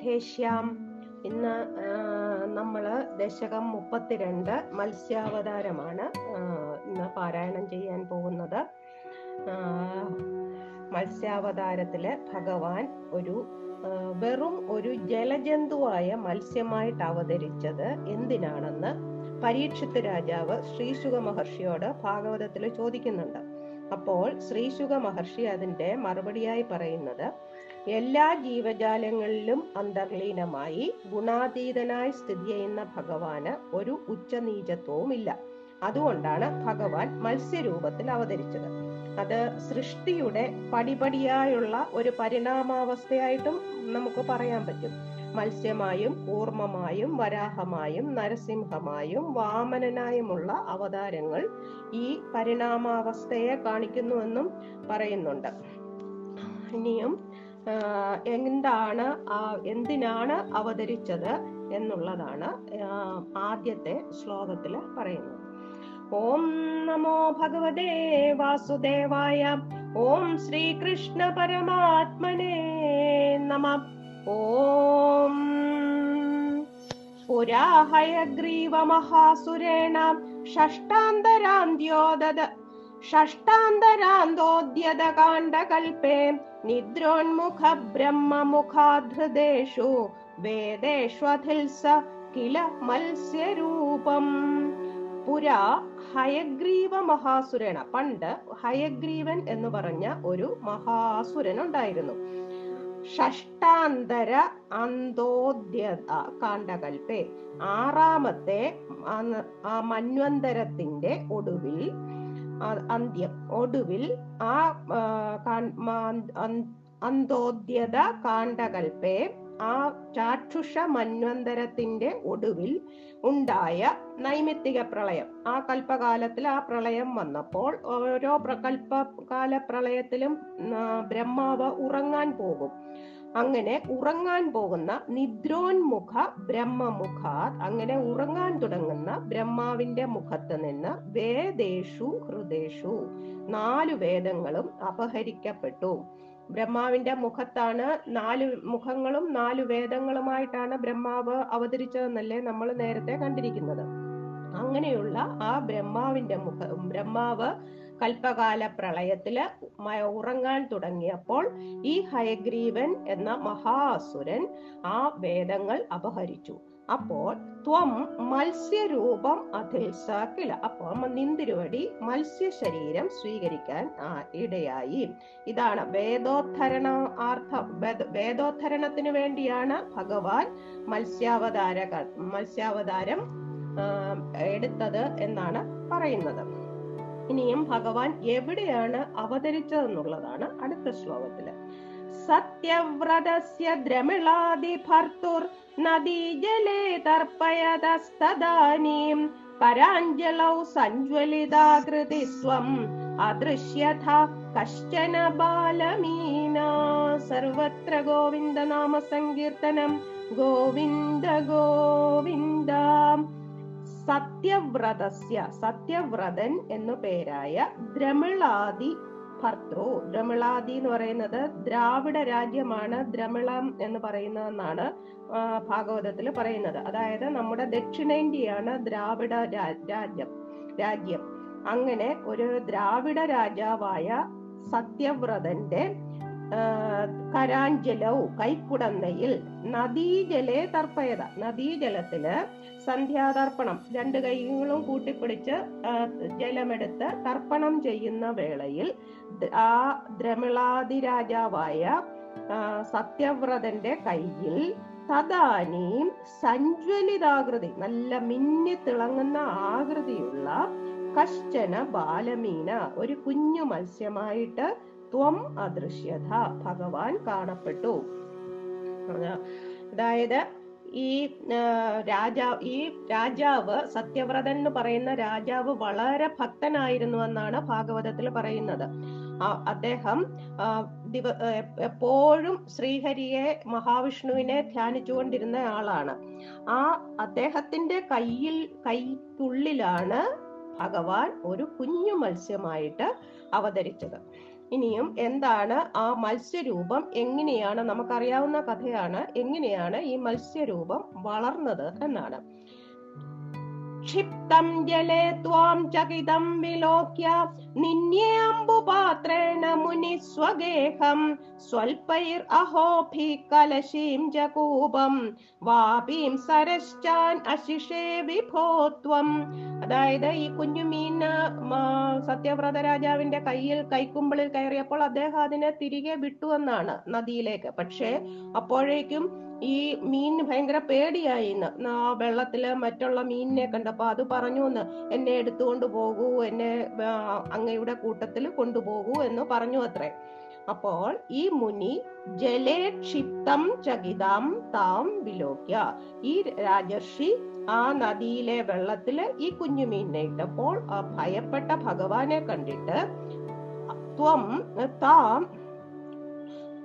രാധേശ്യാം ഇന്ന് നമ്മൾ ദശകം മുപ്പത്തിരണ്ട് മത്സ്യാവതാരമാണ് ഇന്ന് പാരായണം ചെയ്യാൻ പോകുന്നത്. മത്സ്യാവതാരത്തിൽ ഭഗവാൻ ഒരു വെറും ഒരു ജലജന്തുവായ മത്സ്യമായിട്ട് അവതരിച്ചത് എന്തിനാണെന്ന് പരീക്ഷിത്ത് രാജാവ് ശ്രീശുഖ മഹർഷിയോട് ഭാഗവതത്തിൽ ചോദിക്കുന്നുണ്ട്. അപ്പോൾ ശ്രീശുഖ മഹർഷി അതിന്റെ മറുപടിയായി പറയുന്നത് എല്ലാ ജീവജാലങ്ങളിലും അന്തർലീനമായി ഗുണാതീതനായി സ്ഥിതി ചെയ്യുന്ന ഭഗവാന് ഒരു ഉച്ചനീചത്വവുമില്ല. അതുകൊണ്ടാണ് ഭഗവാൻ മത്സ്യരൂപത്തിൽ അവതരിച്ചത്. അത് സൃഷ്ടിയുടെ പടിപടിയായുള്ള ഒരു പരിണാമാവസ്ഥയായിട്ടും നമുക്ക് പറയാൻ പറ്റും. മത്സ്യമായും കൂർമ്മമായും വരാഹമായും നരസിംഹമായും വാമനനായുമുള്ള അവതാരങ്ങൾ ഈ പരിണാമാവസ്ഥയെ കാണിക്കുന്നുവെന്നും പറയുന്നുണ്ട്. ഇനിയും എന്താണ് എന്തിനാണ് അവതരിച്ചത് എന്നുള്ളതാണ് ആദ്യത്തെ ശ്ലോകത്തിൽ പറയുന്നത്. ഓം നമോ ഭഗവതേ വാസുദേവായ ഓം ശ്രീകൃഷ്ണ പരമാത്മനേ നമ ഓം പുരാഹയഗ്രീവ മഹാസുരേണ ഷഷ്ടാന്തരാന്ത്യോദത ഷഷ്ടാന്തരാന്തോദ്യത നിദ്രോന്മുഖ ബ്രഹ്മമുഖാധൃതേഷു വേദേഷ്വധിൽസ കില മത്സ്യരൂപം. പുരാ ഹയഗ്രീവ മഹാസുരേണ പണ്ട് ഹയഗ്രീവൻ എന്ന് പറഞ്ഞ ഒരു മഹാസുരൻ ഉണ്ടായിരുന്നു ഷഷ്ടാന്തര അന്തോദ്യത കാണ്ടകൽപ്പേ ആറാമത്തെ മന്വന്തരത്തിന്റെ ഒടുവിൽ അന്ത്യം. ഒടുവിൽ ആ അന്തോദ്യത കാണ്ഡകൽപേ ആ ചാക്ഷുഷ മന്വന്തരത്തിന്റെ ഒടുവിൽ ഉണ്ടായ നൈമിത്തിക പ്രളയം. ആ കൽപ്പകാലത്തിൽ ആ പ്രളയം വന്നപ്പോൾ ഓരോ പ്രകൽപ്പകാല പ്രളയത്തിലും ബ്രഹ്മാവ് ഉറങ്ങാൻ പോകും. അങ്ങനെ ഉറങ്ങാൻ പോകുന്ന നിദ്രോന്മുഖ ബ്രഹ്മമുഖ അങ്ങനെ ഉറങ്ങാൻ തുടങ്ങുന്ന ബ്രഹ്മാവിന്റെ മുഖത്ത് നിന്ന് വേദേഷു ഹൃദേഷു നാലു വേദങ്ങളും അപഹരിക്കപ്പെട്ടു. ബ്രഹ്മാവിന്റെ മുഖത്താണ് നാല് മുഖങ്ങളും നാലു വേദങ്ങളുമായിട്ടാണ് ബ്രഹ്മാവ് അവതരിച്ചതെന്നല്ലേ നമ്മൾ നേരത്തെ കണ്ടിരിക്കുന്നത്. അങ്ങനെയുള്ള ആ ബ്രഹ്മാവിന്റെ മുഖ ബ്രഹ്മാവ് കൽപ്പകാല പ്രളയത്തിൽ ഉറങ്ങാൻ തുടങ്ങിയപ്പോൾ ഈ ഹയഗ്രീവൻ എന്ന മഹാസുരൻ ആ വേദങ്ങൾ അപഹരിച്ചു. അപ്പോൾ ത്വം മത്സ്യരൂപം അധിൽസാക്കില്ല അപ്പോൾ നിന്തിരുവടി മത്സ്യ ശരീരം സ്വീകരിക്കാൻ ഇടയായി. ഇതാണ് വേദോദ്ധരണ ആർത്ഥ വേദ- വേദോദ്ധരണത്തിന് വേണ്ടിയാണ് ഭഗവാൻ മത്സ്യാവതാര മത്സ്യാവതാരം എടുത്തത് എന്നാണ് പറയുന്നത്. ഇനിയും ഭഗവാൻ എവിടെയാണ് അവതരിച്ചതെന്നുള്ളതാണ് അടുത്ത ശ്ലോകത്തിൽ സത്യവ്രതസ്യ ദ്രമിളാദി ഭർത്തുർ നദീജലേ തർപ്പയതസ്തദാനീം പരാഞ്ജലൗ സഞ്ജ്വലിതാകൃതി സ്വം അദൃശ്യഥ കശ്ചന ബാലമീന. സർവത്ര ഗോവിന്ദ നാമ സങ്കീർത്തനം ഗോവിന്ദ ഗോവിന്ദ. സത്യവ്രതസ്യ സത്യവ്രതൻ എന്നു പേരായ ദ്രമിളാദി ഭർത്തൃ. ദ്രമിളാദി എന്ന് പറയുന്നത് ദ്രാവിഡ രാജ്യമാണ് ദ്രമിളം എന്ന് പറയുന്നതെന്നാണ് ഭാഗവതത്തിൽ പറയുന്നത്. അതായത് നമ്മുടെ ദക്ഷിണേന്ത്യയാണ് ദ്രാവിഡ രാജ്യം രാജ്യം. അങ്ങനെ ഒരു ദ്രാവിഡ രാജാവായ സത്യവ്രതന്റെ കരാഞ്ജലവും കൈക്കുടന്നയിൽ നദീജലെ തർപ്പയത. നദീജലത്തിൽ സന്ധ്യാതർപ്പണം രണ്ട് കൈകളും കൂട്ടിപ്പിടിച്ച് ജലമെടുത്ത് തർപ്പണം ചെയ്യുന്ന വേളയിൽ ആ ദ്രമിളാദി രാജാവായ സത്യവ്രതന്റെ കയ്യിൽ തദാനീം സഞ്ജ്വലിതാകൃതി നല്ല മിന്നി തിളങ്ങുന്ന ആകൃതിയുള്ള കശ്ചന ബാലമീന ഒരു കുഞ്ഞു മത്സ്യമായിട്ട് ത്വം അദൃശ്യത ഭഗവാൻ കാണപ്പെട്ടു. അത് അതായത് ഈ രാജാവ് ഈ രാജാവ് സത്യവ്രതൻ എന്ന് പറയുന്ന രാജാവ് വളരെ ഭക്തനായിരുന്നു എന്നാണ് ഭാഗവതത്തിൽ പറയുന്നത്. അദ്ദേഹം എപ്പോഴും ശ്രീഹരിയെ മഹാവിഷ്ണുവിനെ ധ്യാനിച്ചുകൊണ്ടിരുന്ന ആളാണ്. ആ അദ്ദേഹത്തിന്റെ കയ്യിൽ കൈക്കുള്ളിലാണ് ഭഗവാൻ ഒരു കുഞ്ഞു മത്സ്യമായിട്ട് അവതരിച്ചത്. ഇനിയും എന്താണ് ആ മത്സ്യരൂപം എങ്ങനെയാണ് നമുക്കറിയാവുന്ന കഥയാണ് എങ്ങനെയാണ് ഈ മത്സ്യരൂപം വളർന്നത് എന്നാണ്. ക്ഷിപ്തം ജലേ ത്വാം ചകിതം വിലോക്യ ನಿನ್ಯೆ ಅಂಬುಪಾತ್ರೇಣ ಮುನಿ ಸ್ವಗೇಹಂ ಸ್ವಲ್ಪೈರ್ ಅಹೋಭಿ ಕಲಶೀಂ വാപീം സരശ്ചാൻ അശിഷേ വിഭോത്വം. അതായത് ഈ കുഞ്ഞുമീൻ സത്യവ്രത രാജാവിന്റെ കയ്യിൽ കൈക്കുമ്പിളിൽ കയറിയപ്പോൾ അദ്ദേഹം അതിനെ തിരികെ വിട്ടു എന്നാണ് നദിയിലേക്ക്. പക്ഷേ അപ്പോഴേക്കും ഈ മീൻ ഭയങ്കര പേടിയായിന്ന്. ആ വെള്ളത്തിൽ മറ്റുള്ള മീനിനെ കണ്ടപ്പോ അത് പറഞ്ഞു എന്ന്. എന്നെ എടുത്തുകൊണ്ട് പോകൂ എന്നെ അങ്ങയുടെ കൂട്ടത്തിൽ കൊണ്ടുപോകൂ എന്ന് പറഞ്ഞു അത്രേ. അപ്പോൾ ഈ മുനി ജലേ ക്ഷിപ്തം ചകിതം താം വിലോക്യ. ഈ രാജർഷി ആ നദിയിലെ വെള്ളത്തിൽ ഈ കുഞ്ഞു മീനിനെ ഇട്ടപ്പോൾ ആ ഭയപ്പെട്ട ഭഗവാനെ കണ്ടിട്ട് ത്വം താം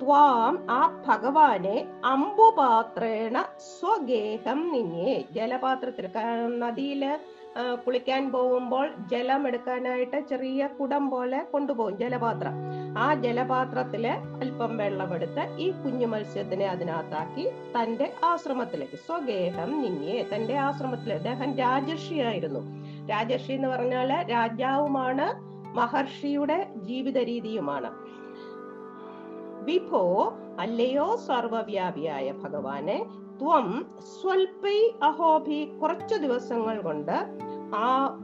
ത്വാം ആ ഭഗവാനെ അമ്പുപാത്രേണ സ്വഗേഹം നിന്നെ ജലപാത്രത്തിൽ നദിയിലെ കുളിക്കാൻ പോകുമ്പോൾ ജലം എടുക്കാനായിട്ട് ചെറിയ കുടം പോലെ കൊണ്ടുപോകും ജലപാത്രം. ആ ജലപാത്രത്തിൽ അല്പം വെള്ളമെടുത്ത് ഈ കുഞ്ഞു മത്സ്യത്തിനെ അതിനകത്താക്കി തന്റെ ആശ്രമത്തിലേക്ക്. സ്വഗേഹം നിന്നെ തന്റെ ആശ്രമത്തിൽ അദ്ദേഹം രാജർഷിയായിരുന്നു. രാജർഷി എന്ന് പറഞ്ഞാൽ രാജാവുമാണ് മഹർഷിയുടെ ജീവിത രീതിയുമാണ്. വിഭോ അല്ലയോ സർവവ്യാപിയായ ഭഗവാനെ ത്വം സ്വൽപൈ അഹോഭി കുറച്ചു ദിവസങ്ങൾ കൊണ്ട് ആ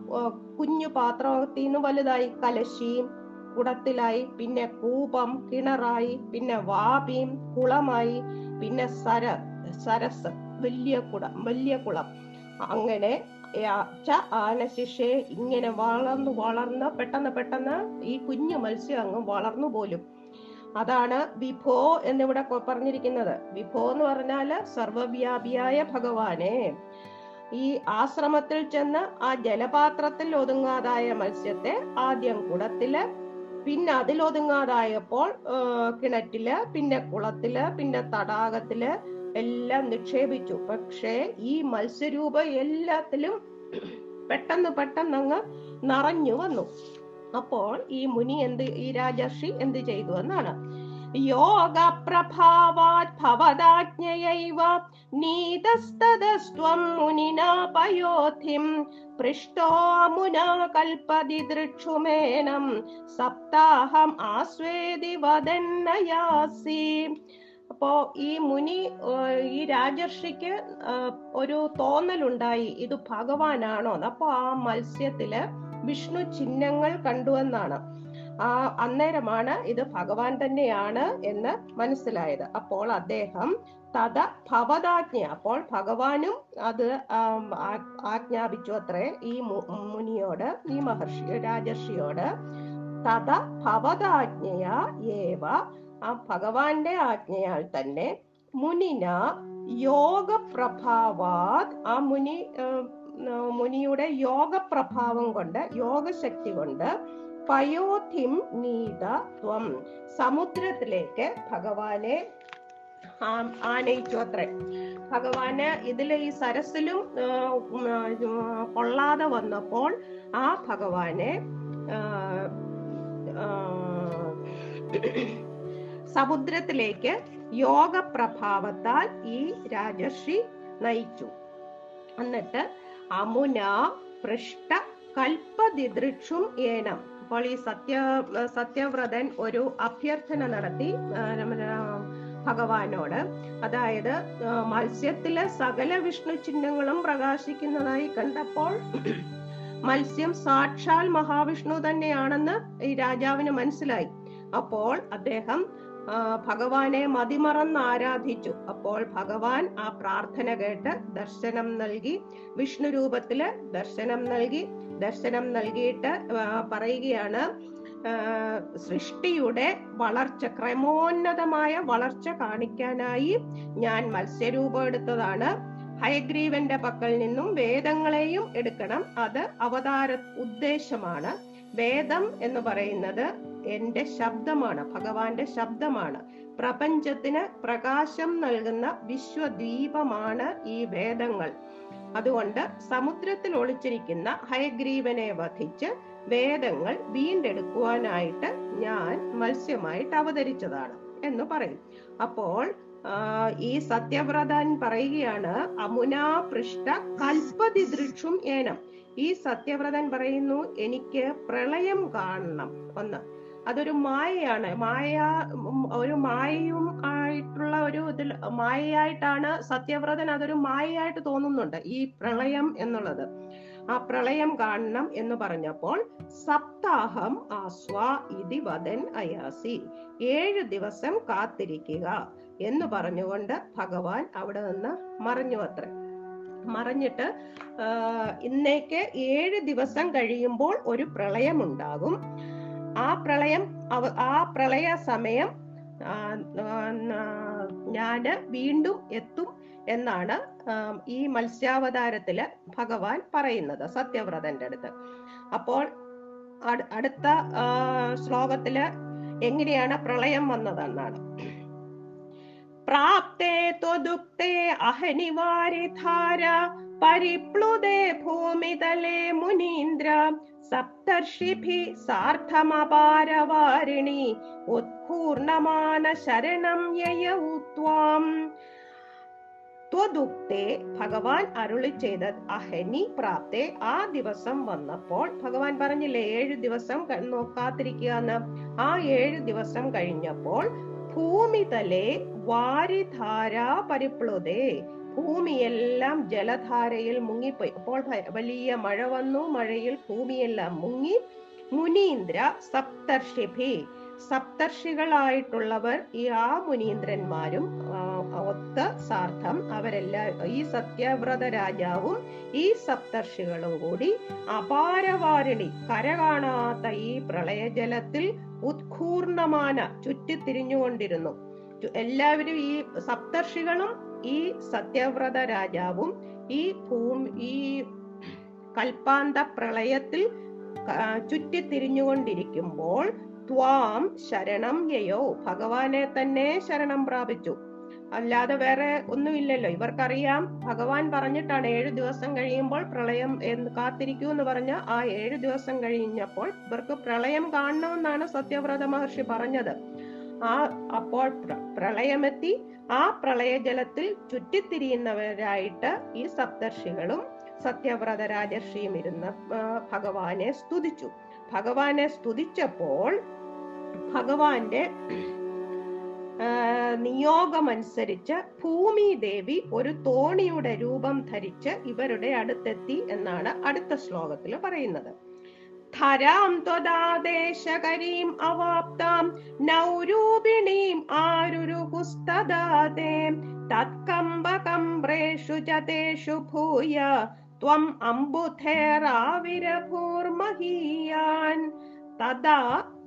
കുഞ്ഞു പാത്രത്തിൽ നിന്ന് വലുതായി കലശിയും കുടത്തിലായി പിന്നെ കൂപം കിണറായി പിന്നെ വാപിയും കുളമായി പിന്നെ സര സരസ് വലിയ കുടം വലിയ കുളം. അങ്ങനെ ച ഇങ്ങനെ വളർന്നു വളർന്ന് പെട്ടെന്ന് പെട്ടെന്ന് ഈ കുഞ്ഞു മത്സ്യം അങ്ങ് വളർന്നു പോലും. അതാണ് വിഭോ എന്നിവിടെ പറഞ്ഞിരിക്കുന്നത്. വിഭോ എന്ന് പറഞ്ഞാൽ സർവവ്യാപിയായ ഭഗവാനെ. ഈ ആശ്രമത്തിൽ ചെന്ന് ആ ജലപാത്രത്തിൽ ഒതുങ്ങാതായ മത്സ്യത്തെ ആദ്യം കുടത്തിൽ പിന്നെ അതിലൊതുങ്ങാതായപ്പോൾ കിണറ്റിൽ പിന്നെ കുളത്തിൽ പിന്നെ തടാകത്തിൽ എല്ലാം നിക്ഷേപിച്ചു. പക്ഷേ ഈ മത്സ്യരൂപ എല്ലാത്തിലും പെട്ടെന്ന് പെട്ടെന്ന് അങ്ങ് നിറഞ്ഞു വന്നു. അപ്പോൾ ഈ മുനി എന്ത് ഈ രാജർഷി എന്ത് ചെയ്തു എന്നാണ്. യോഗ പ്രഭാവാത് ഭവദാജ്ഞയൈവ നീതസ്തദസ്ത്വം മുനിനാ പയോധിം പൃഷ്ടോ അമുനാ കൽപ്പതി സപ്താഹം ആസ്വേദി വദന്നയാസി. അപ്പോ ഈ മുനി ഈ രാജർഷിക്ക് ഒരു തോന്നലുണ്ടായി. ഇത് ഭഗവാനാണോ. അപ്പൊ ആ മത്സ്യത്തിൽ വിഷ്ണു ചിഹ്നങ്ങൾ കണ്ടുവെന്നാണ്. അന്നേരമാണ് ഇത് ഭഗവാൻ തന്നെയാണ് എന്ന് മനസ്സിലായത്. അപ്പോൾ അദ്ദേഹം തഥ ഭവതാജ്ഞ അപ്പോൾ ഭഗവാനും അത് ആജ്ഞാപിച്ചു അത്രേ ഈ മുനിയോട് ഈ മഹർഷി രാജർഷിയോട്. തഥ ഭവതാജ്ഞയ ഏവ ആ ഭഗവാന്റെ ആജ്ഞയാൽ തന്നെ മുനിന യോഗപ്രഭാവാത് ആ മുനി മുനിയുടെ യോഗപ്രഭാവം കൊണ്ട് യോഗശക്തി കൊണ്ട് പയോധിം നീത ത്വം. സമുദ്രത്തിലേക്ക് ഭഗവാനെ ആനയിച്ചു അത്രേ. ഭഗവാന് ഇതിലെ ഈ സരസിലും കൊള്ളാതെ വന്നപ്പോൾ ആ ഭഗവാനെ സമുദ്രത്തിലേക്ക് യോഗപ്രഭാവത്താൽ ഈ രാജർഷി നയിച്ചു. എന്നിട്ട് അമുന പൃഷ്ട കൽപ്പതിദൃക്ഷും ഏനം. അപ്പോൾ ഈ സത്യ സത്യവ്രതൻ ഒരു അഭ്യർത്ഥന നടത്തി ഭഗവാനോട്. അതായത് മത്സ്യത്തിലെ സകല വിഷ്ണു ചിഹ്നങ്ങളും പ്രകാശിക്കുന്നതായി കണ്ടപ്പോൾ മത്സ്യം സാക്ഷാൽ മഹാവിഷ്ണു തന്നെയാണെന്ന് ഈ രാജാവിന് മനസ്സിലായി. അപ്പോൾ അദ്ദേഹം ഭഗവാനെ മതിമറന്ന് ആരാധിച്ചു. അപ്പോൾ ഭഗവാൻ ആ പ്രാർത്ഥന കേട്ട് ദർശനം നൽകി വിഷ്ണു രൂപത്തിൽ ദർശനം നൽകി ദർശനം നൽകിയിട്ട് പറയുകയാണ് സൃഷ്ടിയുടെ വളർച്ച ക്രമോന്നതമായ വളർച്ച കാണിക്കാനായി ഞാൻ മത്സ്യരൂപം എടുത്തതാണ്. ഹയഗ്രീവന്റെ പക്കൽ നിന്നും വേദങ്ങളെയും എടുക്കണം. അത് അവതാര ഉദ്ദേശമാണ്. വേദം എന്ന് പറയുന്നത് എന്റെ ശബ്ദമാണ് ഭഗവാന്റെ ശബ്ദമാണ്. പ്രപഞ്ചത്തിന് പ്രകാശം നൽകുന്ന വിശ്വദ്വീപമാണ് ഈ വേദങ്ങൾ. അതുകൊണ്ട് സമുദ്രത്തിൽ ഒളിച്ചിരിക്കുന്ന ഹയഗ്രീവനെ വധിച്ച് വേദങ്ങൾ വീണ്ടെടുക്കുവാനായിട്ട് ഞാൻ മത്സ്യമായിട്ട് അവതരിച്ചതാണ് എന്ന് പറയും. അപ്പോൾ ഈ സത്യവ്രതൻ പറയുകയാണ് അമുനാ പൃഷ്ട കൽപ്പതി ദൃക്ഷും ഏനം. ഈ സത്യവ്രതൻ പറയുന്നു എനിക്ക് പ്രളയം കാണണം. ഒന്ന്. അതൊരു മായയാണ്. മായ ഒരു മായയും ആയിട്ടുള്ള ഒരു ഇതിൽ മായയായിട്ടാണ് സത്യവ്രതൻ അതൊരു മായയായിട്ട് തോന്നുന്നുണ്ട്. ഈ പ്രളയം എന്നുള്ളത്. ആ പ്രളയം കാണണം എന്ന് പറഞ്ഞപ്പോൾ സപ്താഹം ആസ്വാ ഇതി വദൻ അയാസി. ഏഴ് ദിവസം കാത്തിരിക്കുക എന്ന് പറഞ്ഞുകൊണ്ട് ഭഗവാൻ അവിടെ നിന്ന് മറഞ്ഞു അത്ര. മറിഞ്ഞിട്ട് ഇന്നേക്ക് ഏഴ് ദിവസം കഴിയുമ്പോൾ ഒരു പ്രളയം ഉണ്ടാകും ആ പ്രളയം ആ പ്രളയ സമയം ഞാൻ വീണ്ടും എത്തും എന്നാണ് ഈ മത്സ്യാവതാരത്തിൽ ഭഗവാൻ പറയുന്നത് സത്യവ്രതന്റെ അടുത്ത്. അപ്പോൾ അടുത്ത ശ്ലോകത്തിൽ എങ്ങനെയാണ് പ്രളയം വന്നതെന്നാണ്. പ്രാപ്തേ ത്വദുക്തേ അഹനിവാരി ധാര പരിപ്ലുതേ ഭൂമിതലേ മുനീന്ദ്ര സപ്തർഷിഭി സാർത്ഥമപാരവാരിണി. ഉത്കൂർണമാന ശരണം യയൗ ത്വാം. ത്വദുക്തേ ഭഗവാൻ അരുളി ചെയ്ത അഹനി പ്രാപ്തേ. ആ ദിവസം വന്നപ്പോൾ ഭഗവാൻ പറഞ്ഞില്ലേ ഏഴ് ദിവസം നോക്കാതിരിക്കുക എന്ന് ആ ഏഴ് ദിവസം കഴിഞ്ഞപ്പോൾ ഭൂമിതലേ വാരിധാരാ പരിപ്ലുതേ. ഭൂമിയെല്ലാം ജലധാരയിൽ മുങ്ങിപ്പോയി. അപ്പോൾ വലിയ മഴ വന്നു. മഴയിൽ ഭൂമിയെല്ലാം മുങ്ങി. മുനീന്ദ്ര സപ്തർഷിഭി. സപ്തർഷികളായിട്ടുള്ളവർ ഈ ആ മുനീന്ദ്രന്മാരും ഒത്ത സാർത്ഥം അവരെല്ലാ ഈ സത്യവ്രത രാജാവും ഈ സപ്തർഷികളും കൂടി അപാരവാരിണി. കര കാണാത്ത ഈ പ്രളയജലത്തിൽ ഉത്കൂർണമാന ചുറ്റിത്തിരിഞ്ഞുകൊണ്ടിരുന്നു. എല്ലാവരും ഈ സപ്തർഷികളും ഈ സത്യവ്രത രാജാവും ഈ ഭൂമി ഈ കൽപ്പാന്ത പ്രളയത്തിൽ ചുറ്റിത്തിരിഞ്ഞുകൊണ്ടിരിക്കുമ്പോൾ ത്വാം ശരണം യയോ. ഭഗവാനെ തന്നെ ശരണം പ്രാപിച്ചു. അല്ലാതെ വേറെ ഒന്നുമില്ലല്ലോ. ഇവർക്കറിയാം ഭഗവാൻ പറഞ്ഞിട്ടാണ് ഏഴ് ദിവസം കഴിയുമ്പോൾ പ്രളയം എന്ന് കാത്തിരിക്കൂ എന്ന് പറഞ്ഞ ആ ഏഴ് ദിവസം കഴിഞ്ഞപ്പോൾ ഇവർക്ക് പ്രളയം കാണണമെന്നാണ് സത്യവ്രത മഹർഷി പറഞ്ഞത്. ആ അപ്പോൾ പ്രളയമെത്തി ആ പ്രളയജലത്തിൽ ചുറ്റിത്തിരിയുന്നവരായിട്ട് ഈ സപ്തർഷികളും സത്യവ്രത രാജർഷിയും ഇരുന്ന ഭഗവാനെ സ്തുതിച്ചു. ഭഗവാനെ സ്തുതിച്ചപ്പോൾ ഭഗവാന്റെ നിയോഗമനുസരിച്ച് ഭൂമി ദേവി ഒരു തോണിയുടെ രൂപം ധരിച്ച് ഇവരുടെ അടുത്തെത്തി എന്നാണ് അടുത്ത ശ്ലോകത്തിൽ പറയുന്നത്. ധരാം ത്വദാദേശകരീം അവാപ്താം നൗരൂപിണീം ആരുരുകുസ്തദാതേ. തത്കമ്പകംബ്രേഷു ച തേഷു ഭൂയ ത്വം അംബുധേറാവിരഭൂർമഹീയാൻ തഥാ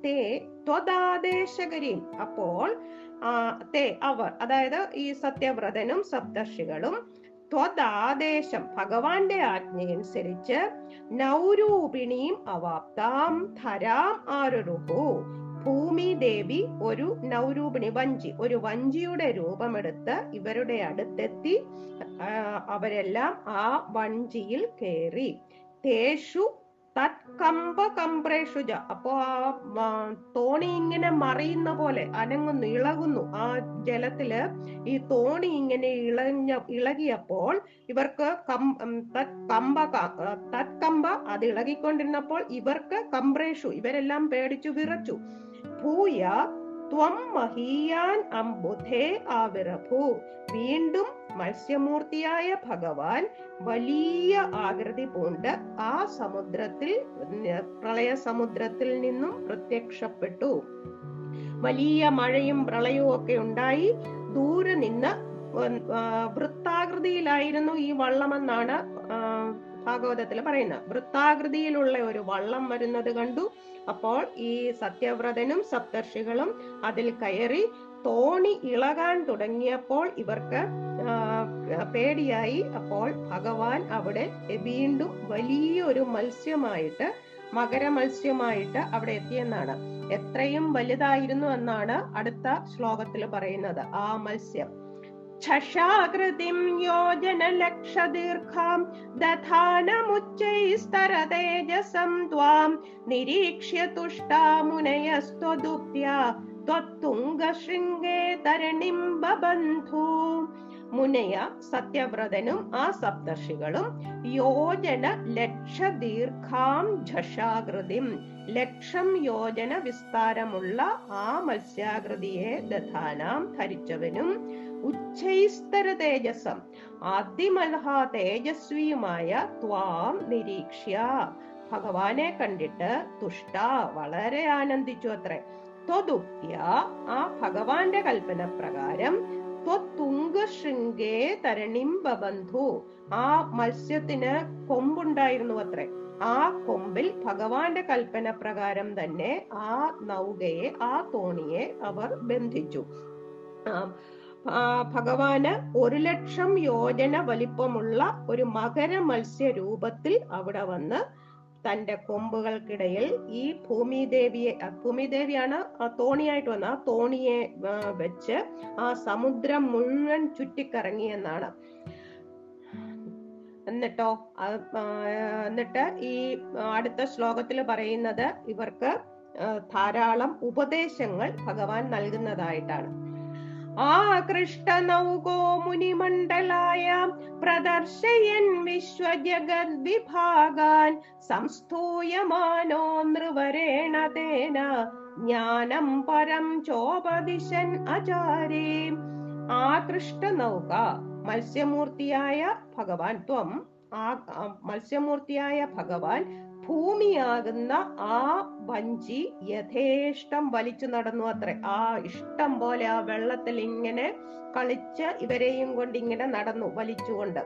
തേ ത്വദാദേശകരീം. അപ്പോൾ തേ അവർ അതായത് ഈ സത്യവ്രതനും സപ്തർഷികളും ത്വദാദേശം ഭഗവാന്റെ ആജ്ഞയനുസരിച്ച് നൗരൂപിണിയും അവാപ്താം ധരാം ആരുരുഹു. ഭൂമി ദേവി ഒരു നൗരൂപിണി വഞ്ചി. ഒരു വഞ്ചിയുടെ രൂപമെടുത്ത് ഇവരുടെ അടുത്തെത്തി അവരെല്ലാം ആ വഞ്ചിയിൽ കയറി തേഷു കംപ്രേഷുജ അപ്പോ ആ തോണി ഇങ്ങനെ മറിയുന്ന പോലെ അനങ്ങുന്നു ഇളകുന്നു ആ ജലത്തിൽ ഈ തോണി ഇങ്ങനെ ഇളഞ്ഞ ഇളകിയപ്പോൾ ഇവർക്ക് തത് കമ്പ തത്കമ്പ അത് ഇളകിക്കൊണ്ടിരുന്നപ്പോൾ ഇവർക്ക് കംപ്രേഷു ഇവരെല്ലാം പേടിച്ചു വിറച്ചു. ഭൂയ ത്വം മഹീയാൻ അംബുധേ ആവിറഭു വീണ്ടും മത്സ്യമൂർത്തിയായ ഭഗവാൻ വലിയ ആകൃതി പൂണ്ട് ആ സമുദ്രത്തിൽ പ്രളയ സമുദ്രത്തിൽ നിന്നും പ്രത്യക്ഷപ്പെട്ടു. വലിയ മഴയും പ്രളയവും ഒക്കെ ഉണ്ടായി. ദൂരെ നിന്ന് വൃത്താകൃതിയിലായിരുന്നു ഈ വള്ളമെന്നാണ് ഭാഗവതത്തിൽ പറയുന്നത്. വൃത്താകൃതിയിലുള്ള ഒരു വള്ളം വരുന്നത് കണ്ടു. അപ്പോൾ ഈ സത്യവ്രതനും സപ്തർഷികളും അതിൽ കയറി തോണി ഇളകാൻ തുടങ്ങിയപ്പോൾ ഇവർക്ക് പേടിയായി. അപ്പോൾ ഭഗവാൻ അവിടെ വീണ്ടും വലിയൊരു മത്സ്യമായിട്ട് മകരമത്സ്യമായിട്ട് അവിടെ എത്തിയെന്നാണ്. എത്രയും വലുതായിരുന്നു എന്നാണ് അടുത്ത ശ്ലോകത്തിൽ പറയുന്നത് ആ മത്സ്യം. ക്ഷഷാകൃതിം യോജനലക്ഷദീർഘാം ദധാനമുച്ചൈസ്തരതേജസം ത്വാം നിരീക്ഷ്യ തുഷ്ടാമുനയസ്ത്വദുപ്ത്യാ ത്വത്തുംഗശൃംഗേ തരണിം മുനയ സത്യവ്രതനും ആ സപ്തർഷികളും യോജന ലക്ഷ ദീർഘാം ഝഷാകൃതി. ലക്ഷം യോജന വിസ്താരമുള്ള ആ മത്സ്യാകൃതിയെ ദധാനാം ധരിച്ചവനും ഉച്ചൈസ്തര തേജസം അതിമൽഹ തേജസ്വിയുമായ ത്വാം നിരീക്ഷ്യ. ഭഗവാനെ കണ്ടിട്ട് തുഷ്ട വളരെ ആനന്ദിച്ചു അത്രേ. ത്വദുപ്യ ആ ഭഗവാന്റെ കൽപ്പന പ്രകാരം ബബന്ധു. ആ മത്സ്യത്തിന് കൊമ്പുണ്ടായിരുന്നു അത്രേ. ആ കൊമ്പിൽ ഭഗവാന്റെ കൽപ്പന പ്രകാരം തന്നെ ആ നൗകയെ ആ തോണിയെ അവർ ബന്ധിച്ചു. ഭഗവാന് ഒരു ലക്ഷം യോജന വലിപ്പമുള്ള ഒരു മകര മത്സ്യ രൂപത്തിൽ അവിടെ വന്ന് തന്റെ കൊമ്പുകൾക്കിടയിൽ ഈ ഭൂമിദേവിയെ ഭൂമിദേവിയാണ് തോണിയായിട്ട് വന്ന ആ തോണിയെ വെച്ച് ആ സമുദ്രം മുഴുവൻ ചുറ്റിക്കറങ്ങി എന്നാണ്. എന്നിട്ടോ എന്നിട്ട് ഈ അടുത്ത ശ്ലോകത്തിൽ പറയുന്നത് ഇവർക്ക് ധാരാളം ഉപദേശങ്ങൾ ഭഗവാൻ നൽകുന്നതായിട്ടാണ്. ആകൃഷ്ടനൗകോ മുനിമണ്ഡലായ പ്രദർശയൻ വിശ്വജഗത് വിഭാഗാൻ സംസ്ഥൂയമാനോ നൃവരേണ തേന ജ്ഞാനം പരം ചോപദിശൻ അചാരേ ആകൃഷ്ട നൗക മത്സ്യമൂർത്തിയായ ഭഗവാൻ ത്വം ആ മത്സ്യമൂർത്തിയായ ഭഗവാൻ ഭൂമിയാകുന്ന ആ വഞ്ചി യഥേഷ്ടം വലിച്ചു നടന്നു അത്രേ. ആ ഇഷ്ടം പോലെ ആ വെള്ളത്തിൽ ഇങ്ങനെ കളിച്ച് ഇവരെയും കൊണ്ട് ഇങ്ങനെ നടന്നു വലിച്ചുകൊണ്ട്.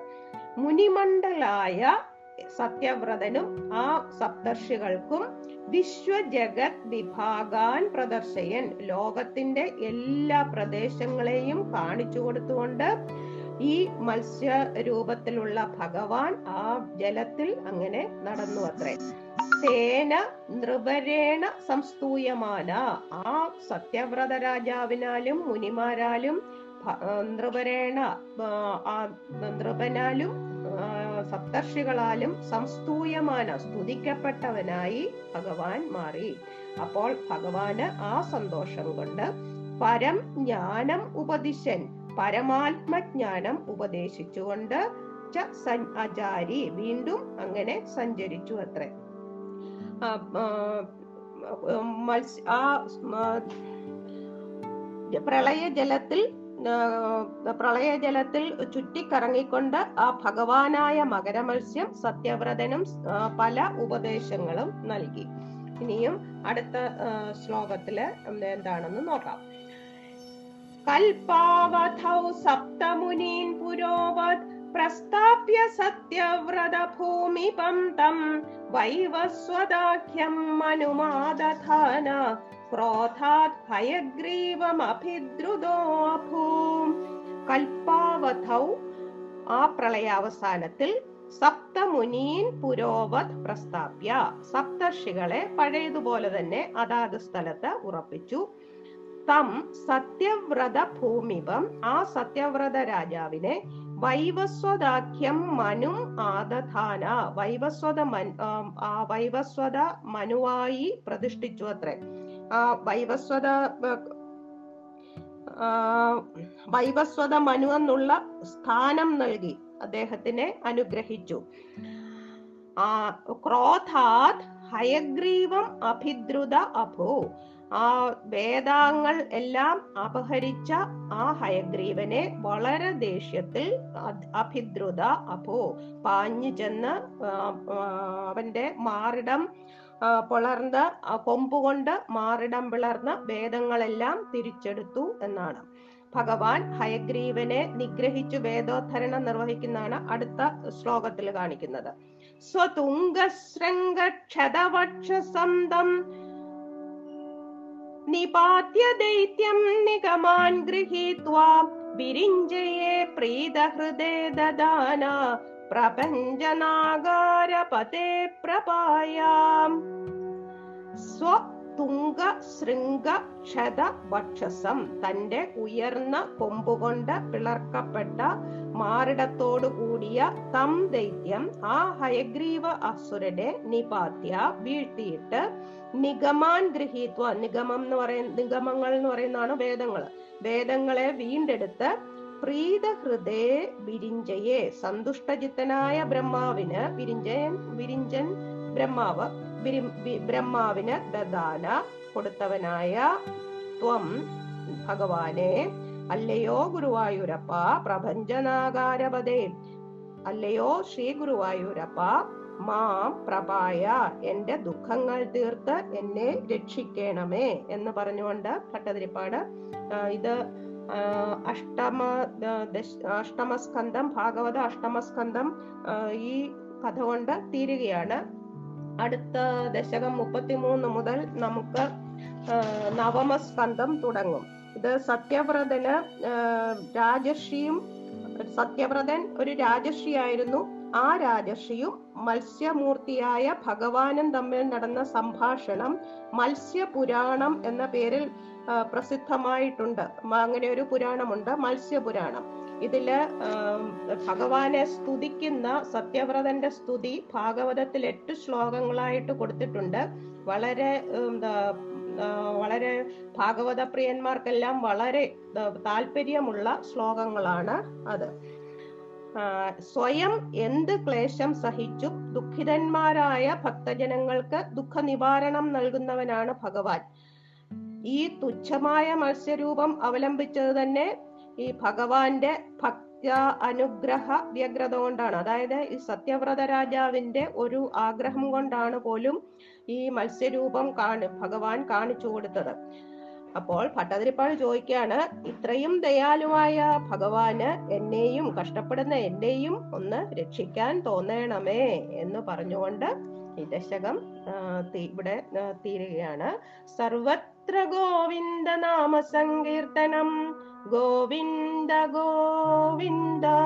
മുനിമണ്ഡലായ സത്യവ്രതനും ആ സപ്തർഷികൾക്കും വിശ്വജഗത് വിഭാഗാൻ പ്രദർശയൻ. ലോകത്തിന്റെ എല്ലാ പ്രദേശങ്ങളെയും കാണിച്ചു കൊടുത്തുകൊണ്ട് ഈ മത്സ്യ രൂപത്തിലുള്ള ഭഗവാൻ ആ ജലത്തിൽ അങ്ങനെ നടന്നു അത്രേ. തേന നൃപരേണ സംസ്തൂയമാന. ആ സത്യവ്രത രാജാവിനാലും മുനിമാരാലും നൃപരേണ ആ, നൃപനാലും സപ്തർഷികളാലും സംസ്തൂയമാന സ്തുതിക്കപ്പെട്ടവനായി ഭഗവാൻ മാറി. അപ്പോൾ ഭഗവാന് ആ സന്തോഷം കൊണ്ട് പരം ജ്ഞാനം ഉപദിശൻ. പരമാത്മജ്ഞാനം ഉപദേശിച്ചുകൊണ്ട് അജാരി വീണ്ടും അങ്ങനെ സഞ്ചരിച്ചു അത്രേ. ആ, ജലത്തിൽ പ്രളയ ജലത്തിൽ ചുറ്റിക്കറങ്ങിക്കൊണ്ട് ആ ഭഗവാനായ മകരമത്സ്യം സത്യവ്രതനും പല ഉപദേശങ്ങളും നൽകി. ഇനിയും അടുത്ത ശ്ലോകത്തിൽ എന്താണെന്ന് നോക്കാം. കൽപ്പാവധൗ സപ്തമുനീൻ പുരോവത് പ്രസ്ഥാപ്യ സത്യവ്രത ഭൂമിപം തം വൈവസ്വദാഖ്യം മനുമാദധാന ക്രോധാത് ഭയഗ്രീവമഭിദ്രുതോഭൂം കൽപ്പാവധൗ ആ പ്രളയാവസാനത്തിൽ സപ്തമുനീൻ പുരോവത് പ്രസ്ഥാപ്യ സപ്തർഷികളെ പഴയതുപോലെ തന്നെ അതാത് സ്ഥലത്ത് ഉറപ്പിച്ചു. തം സത്യവ്രത ഭൂമിപം ആ സത്യവ്രത രാജാവിനെ വൈവസ്വദാഖ്യം മനും ആദധാന. വൈവസ്വത വൈവസ്വത മനുവായി പ്രതിഷ്ഠിച്ചു അത്രേ. ആ വൈവസ്വത വൈവസ്വത മനു എന്നുള്ള സ്ഥാനം നൽകി. അദ്ദേഹത്തിനെ അനുഗ്രഹിച്ചു. ആ ക്രോധാത് ഹയഗ്രീവം അഭിദ്രുത അഭോ. ആ വേദാങ്ങൾ എല്ലാം അപഹരിച്ച ആ ഹയഗ്രീവനെ വളരെ ദേഷ്യത്തിൽ അഭിദ്രുത അഭോ. പാഞ്ഞു ചെന്ന് അവന്റെ മാറിടം പുളർന്ന് കൊമ്പുകൊണ്ട് മാറിടം പിളർന്ന് വേദങ്ങളെല്ലാം തിരിച്ചെടുത്തു എന്നാണ്. ഭഗവാൻ ഹയഗ്രീവനെ നിഗ്രഹിച്ചു വേദോദ്ധരണം നിർവഹിക്കുന്നതാണ് അടുത്ത ശ്ലോകത്തിൽ കാണിക്കുന്നത്. സ്വതുംഗശൃംഗക്ഷതവക്ഷസന്തം നിപാത്യ ദൈത്യം നിഗമാൻ ഗൃഹീത്വാ വിരിഞ്ചയെ പ്രീതഹൃദേ ദദാന പ്രപഞ്ചനാകാരപതേ പ്രപായാം. സ്വ തുങ്ക ശൃംഗ ക്ഷത ഭക്ഷസം തന്റെ ഉയർന്ന കൊമ്പുകൊണ്ട് പിളർക്കപ്പെട്ട മാറിടത്തോടു കൂടിയ തം ദൈത്യം ആ ഹയഗ്രീവ അസുരനെ നിപാത്യ വീഴ്ത്തിയിട്ട് നിഗമാൻ ഗൃഹീത്വ നിഗമം എന്ന് പറയുന്ന നിഗമങ്ങൾ എന്ന് പറയുന്നതാണ് വേദങ്ങൾ. വേദങ്ങളെ വീണ്ടെടുത്ത് പ്രീതഹൃദേ വിരിഞ്ചയെ. സന്തുഷ്ടചിത്തനായ ബ്രഹ്മാവിന് വിരിഞ്ചയൻ വിരിഞ്ചൻ ബ്രഹ്മാവ് ബ്രഹ്മാവിന് ദദാന കൊടുത്തവനായ ത്വം ഭഗവാനെ. അല്ലയോ ഗുരുവായൂരപ്പ പ്രപഞ്ചനാകാരപതേ അല്ലയോ ശ്രീ ഗുരുവായൂരപ്പ മാം പ്രപായ എന്റെ ദുഃഖങ്ങൾ തീർത്ത് എന്നെ രക്ഷിക്കണമേ എന്ന് പറഞ്ഞുകൊണ്ട് ഭട്ടതിരിപ്പാട് ഇത് അഷ്ടമ അഷ്ടമസ്കന്ധം ഭാഗവത അഷ്ടമസ്കന്ധം ഈ കഥ കൊണ്ട് തീരുകയാണ്. അടുത്ത ദശകം മുപ്പത്തിമൂന്ന് മുതൽ നമുക്ക് നവമസ്കന്ധം തുടങ്ങും. ഇത് സത്യവ്രതന് രാജർഷിയും സത്യവ്രതൻ ഒരു രാജർഷിയായിരുന്നു. ആ രാജർഷിയും മത്സ്യമൂർത്തിയായ ഭഗവാനും തമ്മിൽ നടന്ന സംഭാഷണം മത്സ്യപുരാണം എന്ന പേരിൽ പ്രസിദ്ധമായിട്ടുണ്ട്. അങ്ങനെ ഒരു പുരാണമുണ്ട് മത്സ്യപുരാണം. ഇതിൽ ഭഗവാനെ സ്തുതിക്കുന്ന സത്യവ്രതന്റെ സ്തുതി ഭാഗവതത്തിൽ എട്ട് ശ്ലോകങ്ങളായിട്ട് കൊടുത്തിട്ടുണ്ട്. വളരെ വളരെ ഭാഗവത പ്രിയന്മാർക്കെല്ലാം വളരെ താല്പര്യമുള്ള ശ്ലോകങ്ങളാണ് അത്. സ്വയം എന്ത് ക്ലേശം സഹിച്ചും ദുഃഖിതന്മാരായ ഭക്തജനങ്ങൾക്ക് ദുഃഖ നിവാരണം നൽകുന്നവനാണ് ഭഗവാൻ. ഈ തുച്ഛമായ മത്സ്യരൂപം അവലംബിച്ചത് തന്നെ ഈ ഭഗവാന്റെ ഭക്ത അനുഗ്രഹ വ്യഗ്രത കൊണ്ടാണ് അതായത് ഈ സത്യവ്രത രാജാവിന്റെ ഒരു ആഗ്രഹം കൊണ്ടാണ് പോലും ഈ മത്സ്യരൂപം കാണി ഭഗവാൻ കാണിച്ചു കൊടുത്തത്. അപ്പോൾ ഭട്ടതിരിപ്പാൾ ചോദിക്കുകയാണ് ഇത്രയും ദയാലുവായ ഭഗവാന് എന്നെയും കഷ്ടപ്പെടുന്ന എന്നെയും ഒന്ന് രക്ഷിക്കാൻ തോന്നണമേ? എന്ന് പറഞ്ഞുകൊണ്ട് ഈ ദശകം ഇവിടെ തീരുകയാണ്. സർവത്ര ഗോവിന്ദ നാമ സങ്കീർത്തനം govinda govinda